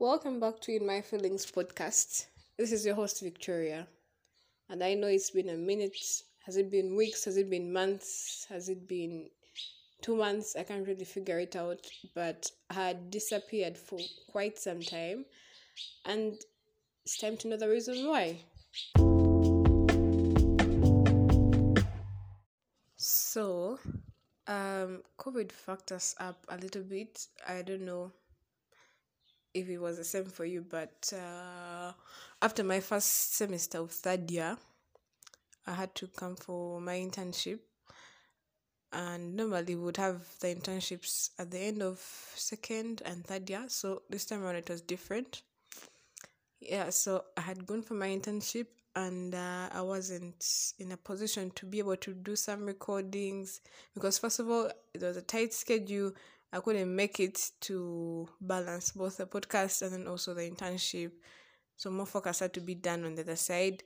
Welcome back to In My Feelings podcast. This is your host, Victoria. And I know it's been a minute. Has it been weeks? Has it been months? Has it been two months? I can't really figure it out. But I had disappeared for quite some time. And it's time to know the reason why. So, um, COVID fucked us up a little bit. I don't know if it was the same for you, but uh, after my first semester of third year, I had to come for my internship. And normally would have the internships at the end of second and third year. So this time around it was different. Yeah, so I had gone for my internship and uh, I wasn't in a position to be able to do some recordings because first of all it was a tight schedule I couldn't make it to balance both the podcast and then also the internship. So more focus had to be done on the other side,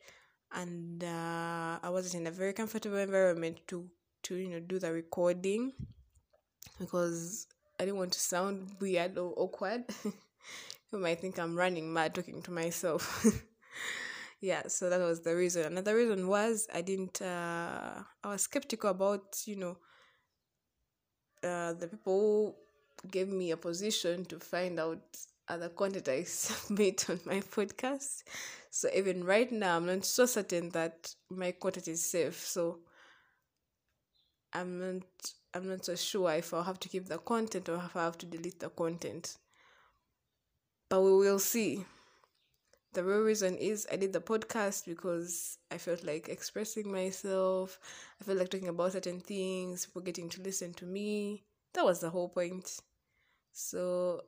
and uh, I wasn't in a very comfortable environment to to you know do the recording because I didn't want to sound weird or awkward. you might think I'm running mad talking to myself. yeah, so that was the reason. Another reason was I didn't. Uh, I was skeptical about you know uh, the people gave me a position to find out other content I submit on my podcast. So even right now, I'm not so certain that my content is safe. So I'm not I'm not so sure if I'll have to keep the content or if I have to delete the content. But we will see. The real reason is I did the podcast because I felt like expressing myself. I felt like talking about certain things, people getting to listen to me. That was the whole point. So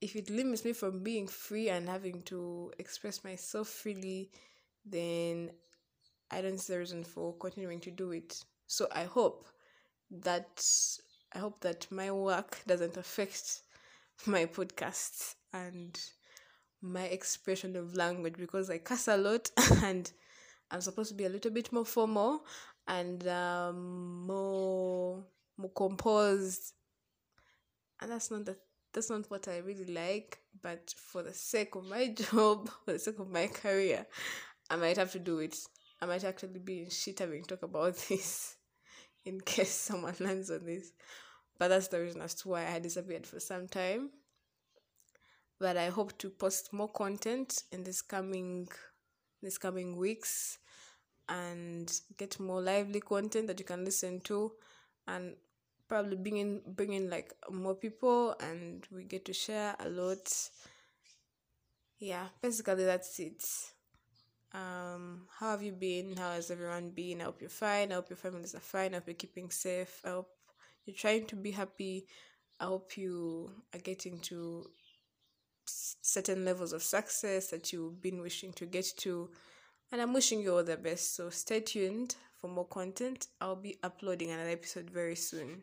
if it limits me from being free and having to express myself freely, then I don't see the reason for continuing to do it. So I hope that I hope that my work doesn't affect my podcast and my expression of language because I cuss a lot and I'm supposed to be a little bit more formal and um, more more composed. And that's not the that's not what I really like but for the sake of my job for the sake of my career I might have to do it. I might actually be in shit having talk about this in case someone lands on this. But that's the reason as to why I disappeared for some time but I hope to post more content in this coming this coming weeks and get more lively content that you can listen to and probably bring in bring in like more people and we get to share a lot. Yeah basically that's it. Um how have you been? How has everyone been? I hope you're fine. I hope your families are fine. I hope you're keeping safe. I hope you're trying to be happy. I hope you are getting to certain levels of success that you've been wishing to get to. And i'm wishing you all the best. So stay tuned for more content. I'll be uploading another episode very soon